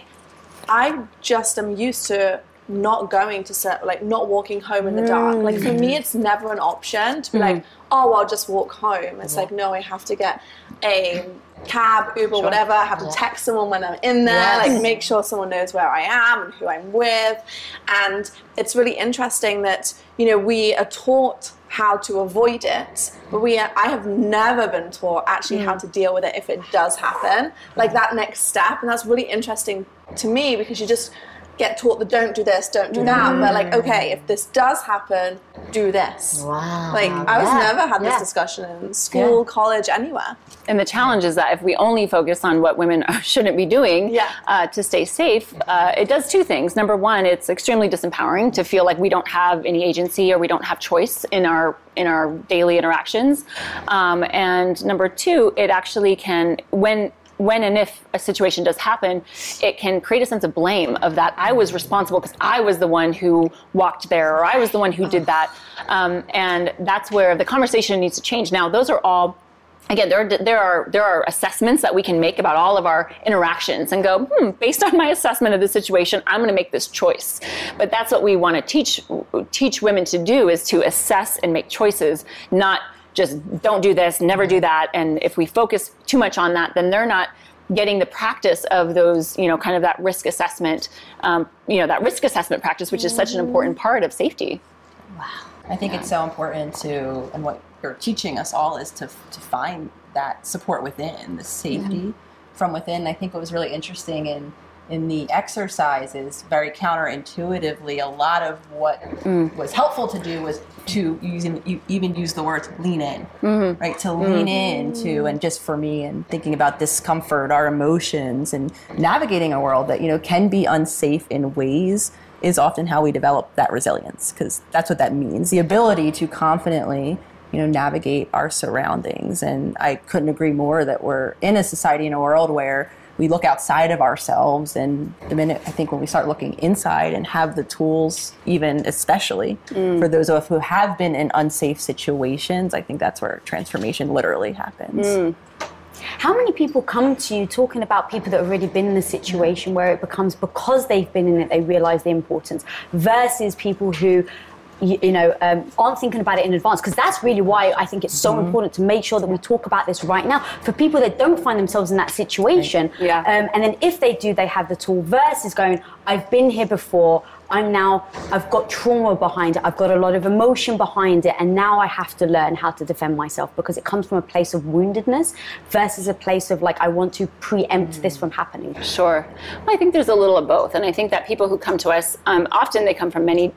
I just am used to not going to set, like not walking home in the dark. Like for me, it's never an option to be like, oh, I'll just walk home. It's like, no, I have to get a cab, Uber, whatever. I have to text someone when I'm in there, Yes. like make sure someone knows where I am and who I'm with. And it's really interesting that, you know, we are taught how to avoid it but we i have never been taught actually how mm. to deal with it if it does happen like mm. that next step and that's really interesting to me because you just get taught the don't do this don't do that but like okay if this does happen do this Wow. like i was Yeah. never had this Yeah. discussion in school college anywhere And the challenge is that if we only focus on what women (laughs) shouldn't be doing Yeah. uh, to stay safe, uh, it does two things. Number one, it's extremely disempowering to feel like we don't have any agency or we don't have choice in our in our daily interactions. Um, and number two, it actually can when when and if a situation does happen, it can create a sense of blame of that I was responsible because I was the one who walked there or I was the one who did that. Um, and that's where the conversation needs to change. Now, those are all again there are, there are there are assessments that we can make about all of our interactions and go hmm, based on my assessment of the situation i'm going to make this choice but that's what we want to teach teach women to do is to assess and make choices not just don't do this never do that. And if we focus too much on that then they're not getting the practice of those you know kind of that risk assessment um, you know that risk assessment practice which is such an important part of safety. Wow. I think it's so important to, and what you're teaching us all is to to find that support within, the safety from within. I think what was really interesting in in the exercises, very counterintuitively, a lot of what mm. was helpful to do was to using even use the words lean in, mm-hmm. right? To lean into, mm. and just for me, and thinking about discomfort, our emotions, and navigating a world that you know can be unsafe in ways is often how we develop that resilience because that's what that means. The ability to confidently you know navigate our surroundings and i couldn't agree more that we're in a society in a world where we look outside of ourselves and the minute i think when we start looking inside and have the tools even especially mm. for those of us who have been in unsafe situations i think that's where transformation literally happens. Mm. How many people come to you talking about people that have already been in a situation where it becomes because they've been in it, they realize the importance, versus people who, you, you know, um, aren't thinking about it in advance? Because that's really why I think it's so important to make sure that we talk about this right now for people that don't find themselves in that situation. Yeah. Um, and then if they do, they have the tool versus going, I've been here before. I'm now, I've got trauma behind it. I've got a lot of emotion behind it. And now I have to learn how to defend myself because it comes from a place of woundedness versus a place of like, I want to preempt this from happening. Sure. Well, I think there's a little of both, and I think that people who come to us um, often they come from many.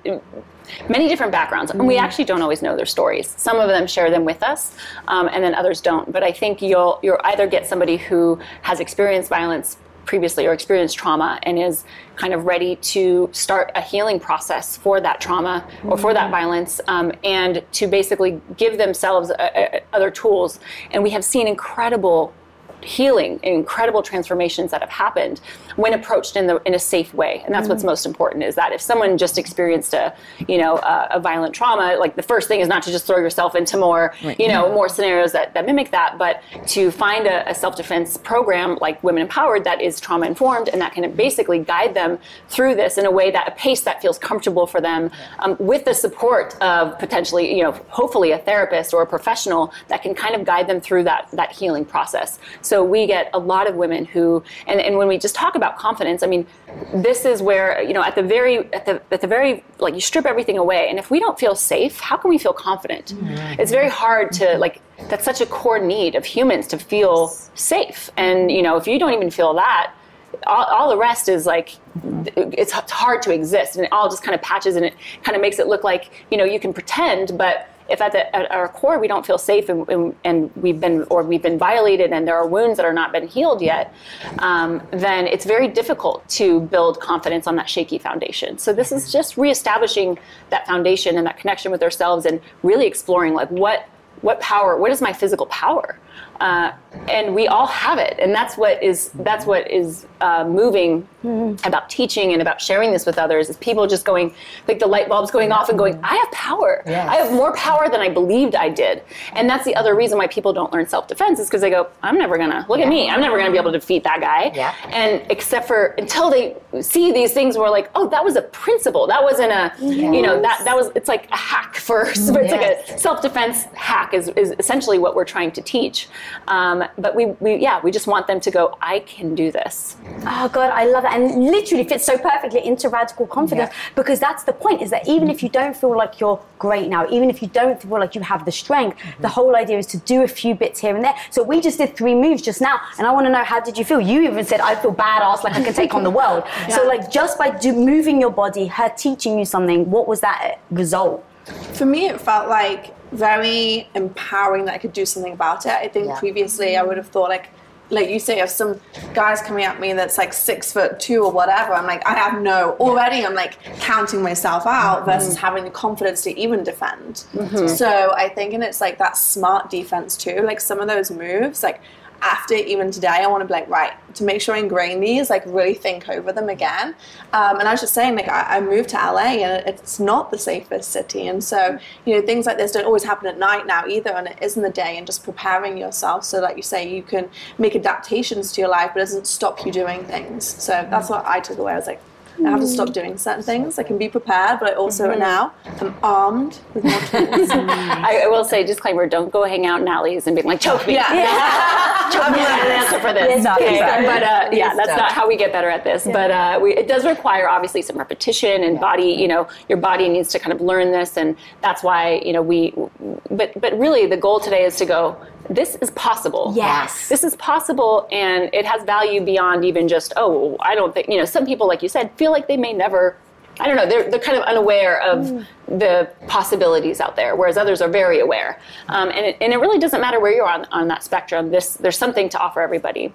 Many different backgrounds, and we actually don't always know their stories. Some of them share them with us, um, and then others don't. But I think you'll you'll either get somebody who has experienced violence previously or experienced trauma and is kind of ready to start a healing process for that trauma or for that violence um, and to basically give themselves uh, uh, other tools. And we have seen incredible healing incredible transformations that have happened when approached in the in a safe way. And that's what's most important is that if someone just experienced a you know a, a violent trauma like the first thing is not to just throw yourself into more you know more scenarios that, that mimic that but to find a, a self-defense program like women empowered that is trauma informed and that can basically guide them through this in a way that a pace that feels comfortable for them um, with the support of potentially you know hopefully a therapist or a professional that can kind of guide them through that that healing process. so we get a lot of women who, and, and when we just talk about confidence, I mean, this is where you know at the very at the at the very like you strip everything away, and if we don't feel safe, how can we feel confident? Mm-hmm. It's very hard to like. That's such a core need of humans to feel safe, and you know if you don't even feel that, all, all the rest is like it's hard to exist and it all just kind of patches and it kind of makes it look like you know you can pretend but if at, the, at our core we don't feel safe and, and, and we've been or we've been violated and there are wounds that are not been healed yet um, then it's very difficult to build confidence on that shaky foundation. So this is just reestablishing that foundation and that connection with ourselves and really exploring like what what power what is my physical power uh, and we all have it. And that's what is that's what is uh, moving about teaching and about sharing this with others is people just going like the light bulbs going off and going i have power. I have more power than i believed i did. And that's the other reason why people don't learn self-defense is because they go i'm never gonna look at me. I'm never gonna be able to defeat that guy. Yeah. and except for until they see these things where like oh that was a principle. That wasn't a you know that that was it's like a hack for (laughs) it's like a self-defense hack is, is essentially what we're trying to teach Um, but we, we, yeah, we just want them to go, I can do this. Oh God, I love it, and literally fits so perfectly into radical confidence because that's the point. Is that even if you don't feel like you're great now, even if you don't feel like you have the strength, the whole idea is to do a few bits here and there. So we just did three moves just now, and I want to know how did you feel? You even said I feel badass, like I can take on the world. (laughs) So like just by do, moving your body, her teaching you something, what was that result? For me, it felt like very empowering that I could do something about it. I think Yeah. previously I would have thought like, like you say, if some guys coming at me that's like six foot two or whatever, I'm like, I have no. Already, I'm like counting myself out mm-hmm. versus having the confidence to even defend. Mm-hmm. So I think, and it's like that smart defense too. Like some of those moves, like after even today, I want to be like, right, to make sure I ingrain these, like really think over them again. Um, and I was just saying, like, I, I moved to LA and it's not the safest city. And so, you know, things like this don't always happen at night now either, and it is in the day. And just preparing yourself so, like you say, you can make adaptations to your life, but it doesn't stop you doing things. So that's what I took away. I was like, I have to stop doing certain things. I can be prepared, but I also now am armed with more tools. I, (laughs) I will say, disclaimer: don't go hang out in alleys and be like, choke me. Yeah. (laughs) (laughs) I'm not an answer for this. Not Okay, good. but uh, yeah, that's don't. how we get better at this. But uh, we, it does require obviously some repetition and body. You know, your body needs to kind of learn this, and that's why you know we. But but really, the goal today is to go. This is possible. Yes. This is possible, and it has value beyond even just oh, I don't think you know. Some people, like you said, feel like they may never. I don't know. They're they're kind of unaware of the possibilities out there, whereas others are very aware. Um, and it and it really doesn't matter where you're on on that spectrum. This there's something to offer everybody.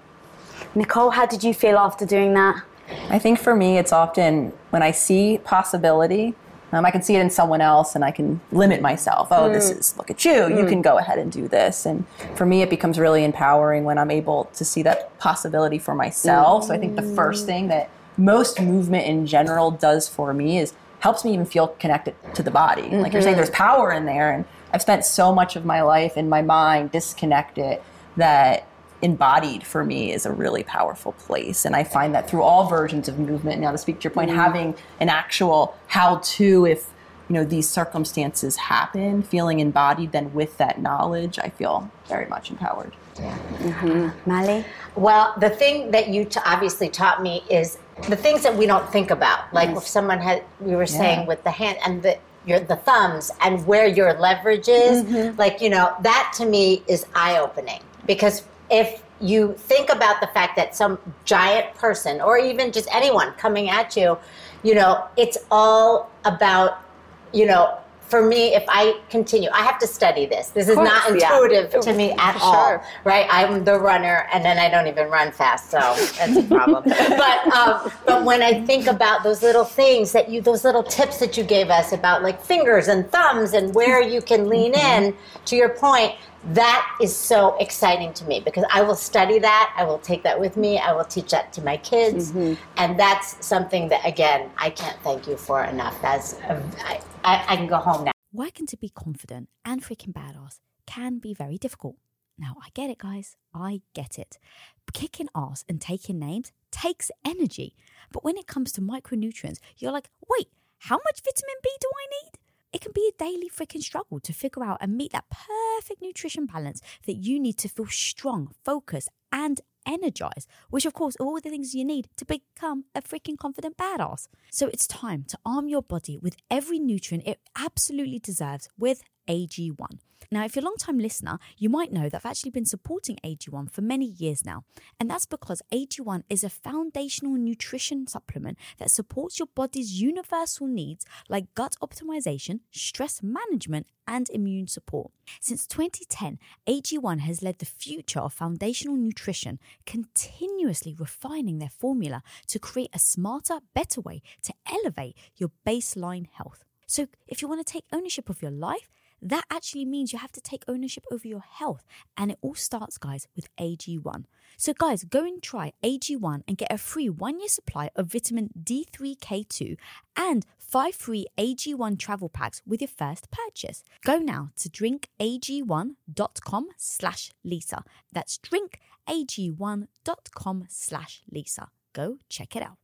Nicole, how did you feel after doing that? I think for me, it's often when I see possibility, um, I can see it in someone else and I can limit myself. Oh, this is, look at you, you can go ahead and do this. And for me, it becomes really empowering when I'm able to see that possibility for myself. So I think the first thing that most movement in general does for me is helps me even feel connected to the body. Like you're saying, mm-hmm. there's power in there. And I've spent so much of my life in my mind disconnected that embodied for me is a really powerful place and i find that through all versions of movement now to speak to your point mm-hmm. having an actual how to if you know these circumstances happen feeling embodied then with that knowledge i feel very much empowered mm-hmm. Mally? Well, the thing that you t- obviously taught me is the things that we don't think about. Like if someone had, we were saying Yeah. with the hand and the your the thumbs and where your leverage is. Mm-hmm. Like you know that to me is eye opening because if you think about the fact that some giant person or even just anyone coming at you, you know, it's all about you know. For me, if I continue, I have to study this. This is not course, yeah. intuitive to me at sure. right? I'm the runner, and then I don't even run fast, so that's a problem. (laughs) but um, but when I think about those little things that you, those little tips that you gave us about like fingers and thumbs and where you can lean in, to your point, that is so exciting to me because I will study that. I will take that with me. I will teach that to my kids, mm-hmm. and that's something that again I can't thank you for enough. That's a, I, I, I can go home now. Working to be confident and freaking badass can be very difficult. Now, I get it, guys. I get it. Kicking ass and taking names takes energy. But when it comes to micronutrients, you're like, wait, how much vitamin B do I need? It can be a daily freaking struggle to figure out and meet that perfect nutrition balance that you need to feel strong, focused, and energized, which, of course, are all the things you need to become a freaking confident badass. So it's time to arm your body with every nutrient it absolutely deserves with AG1. Now, if you're a long time listener, you might know that I've actually been supporting AG1 for many years now. And that's because AG1 is a foundational nutrition supplement that supports your body's universal needs like gut optimization, stress management, and immune support. Since 2010, AG1 has led the future of foundational nutrition, continuously refining their formula to create a smarter, better way to elevate your baseline health. So, if you want to take ownership of your life, that actually means you have to take ownership over your health. And it all starts, guys, with AG1. So, guys, go and try AG1 and get a free one year supply of vitamin D3K2 and five free AG1 travel packs with your first purchase. Go now to drinkag1.com slash Lisa. That's drinkag1.com slash Lisa. Go check it out.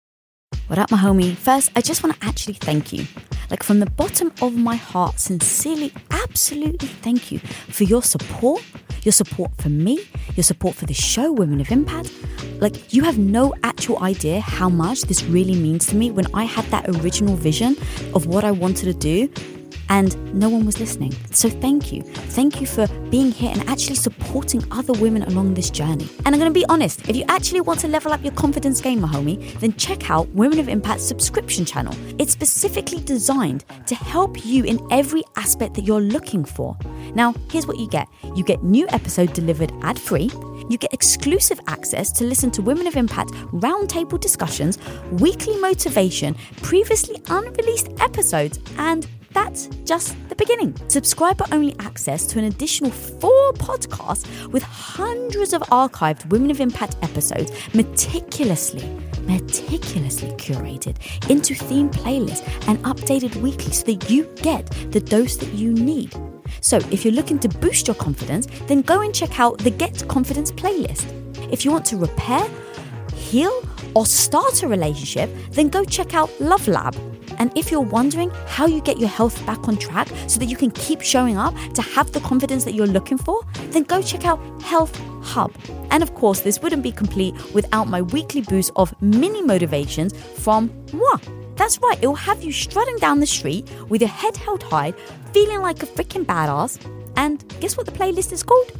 What up, my homie? First, I just want to actually thank you. Like, from the bottom of my heart, sincerely, absolutely thank you for your support, your support for me, your support for the show, Women of Impact. Like, you have no actual idea how much this really means to me when I had that original vision of what I wanted to do and no one was listening. So thank you. Thank you for being here and actually supporting other women along this journey. And I'm going to be honest, if you actually want to level up your confidence game, my homie, then check out Women of Impact subscription channel. It's specifically designed to help you in every aspect that you're looking for. Now, here's what you get. You get new episode delivered ad-free. You get exclusive access to listen to Women of Impact roundtable discussions, weekly motivation, previously unreleased episodes, and that's just the beginning. Subscriber only access to an additional four podcasts with hundreds of archived Women of Impact episodes meticulously, meticulously curated into theme playlists and updated weekly so that you get the dose that you need. So, if you're looking to boost your confidence, then go and check out the Get Confidence playlist. If you want to repair, heal, or start a relationship, then go check out Love Lab. And if you're wondering how you get your health back on track so that you can keep showing up to have the confidence that you're looking for, then go check out Health Hub. And of course, this wouldn't be complete without my weekly boost of mini motivations from moi. That's right, it will have you strutting down the street with your head held high, feeling like a freaking badass. And guess what the playlist is called?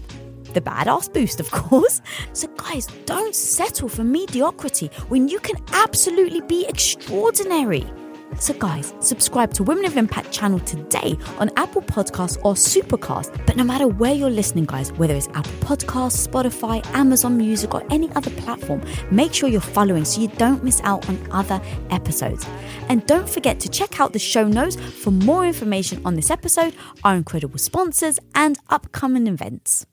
the badass boost, of (laughs) course. So, guys, don't settle for mediocrity when you can absolutely be extraordinary. So, guys, subscribe to Women of Impact channel today on Apple Podcasts or Supercast. But no matter where you're listening, guys, whether it's Apple Podcasts, Spotify, Amazon Music, or any other platform, make sure you're following so you don't miss out on other episodes. And don't forget to check out the show notes for more information on this episode, our incredible sponsors, and upcoming events.